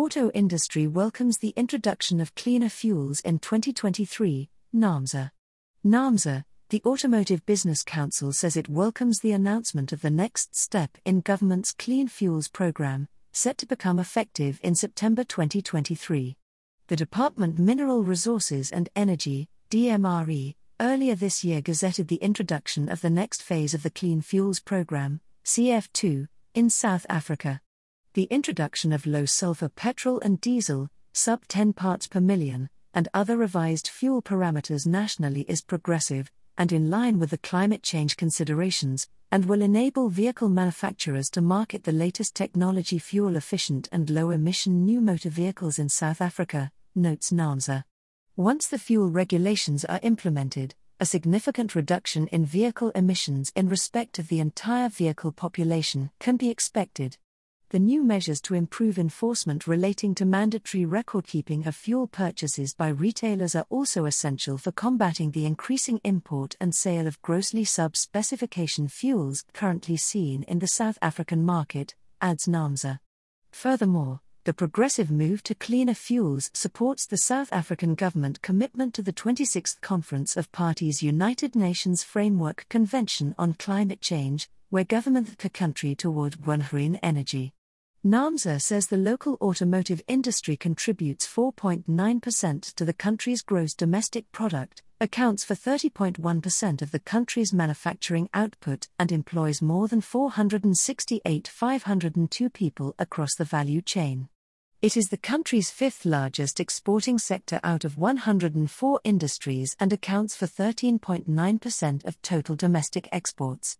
auto industry welcomes the introduction of cleaner fuels in 2023, Naamsa. Naamsa, the Automotive Business Council says it welcomes the announcement of the next step in government's Clean Fuels program, set to become effective in September 2023. The Department Mineral Resources and Energy, DMRE, earlier this year gazetted the introduction of the next phase of the Clean Fuels program, CF2, in South Africa. The introduction of low sulfur petrol and diesel, sub 10 parts per million, and other revised fuel parameters nationally is progressive and in line with the climate change considerations, and will enable vehicle manufacturers to market the latest technology fuel efficient and low emission new motor vehicles in South Africa, notes Naamsa. Once the fuel regulations are implemented, a significant reduction in vehicle emissions in respect of the entire vehicle population can be expected the new measures to improve enforcement relating to mandatory record keeping of fuel purchases by retailers are also essential for combating the increasing import and sale of grossly sub specification fuels currently seen in the South African market, adds Naamsa. Furthermore, the progressive move to cleaner fuels supports the South African government commitment to the 26th Conference of Parties United Nations Framework Convention on Climate Change, where government the country toward green energy. Naamsa says the local automotive industry contributes 4.9% to the country's gross domestic product, accounts for 30.1% of the country's manufacturing output, and employs more than 468,502 people across the value chain. It is the country's fifth largest exporting sector out of 104 industries and accounts for 13.9% of total domestic exports.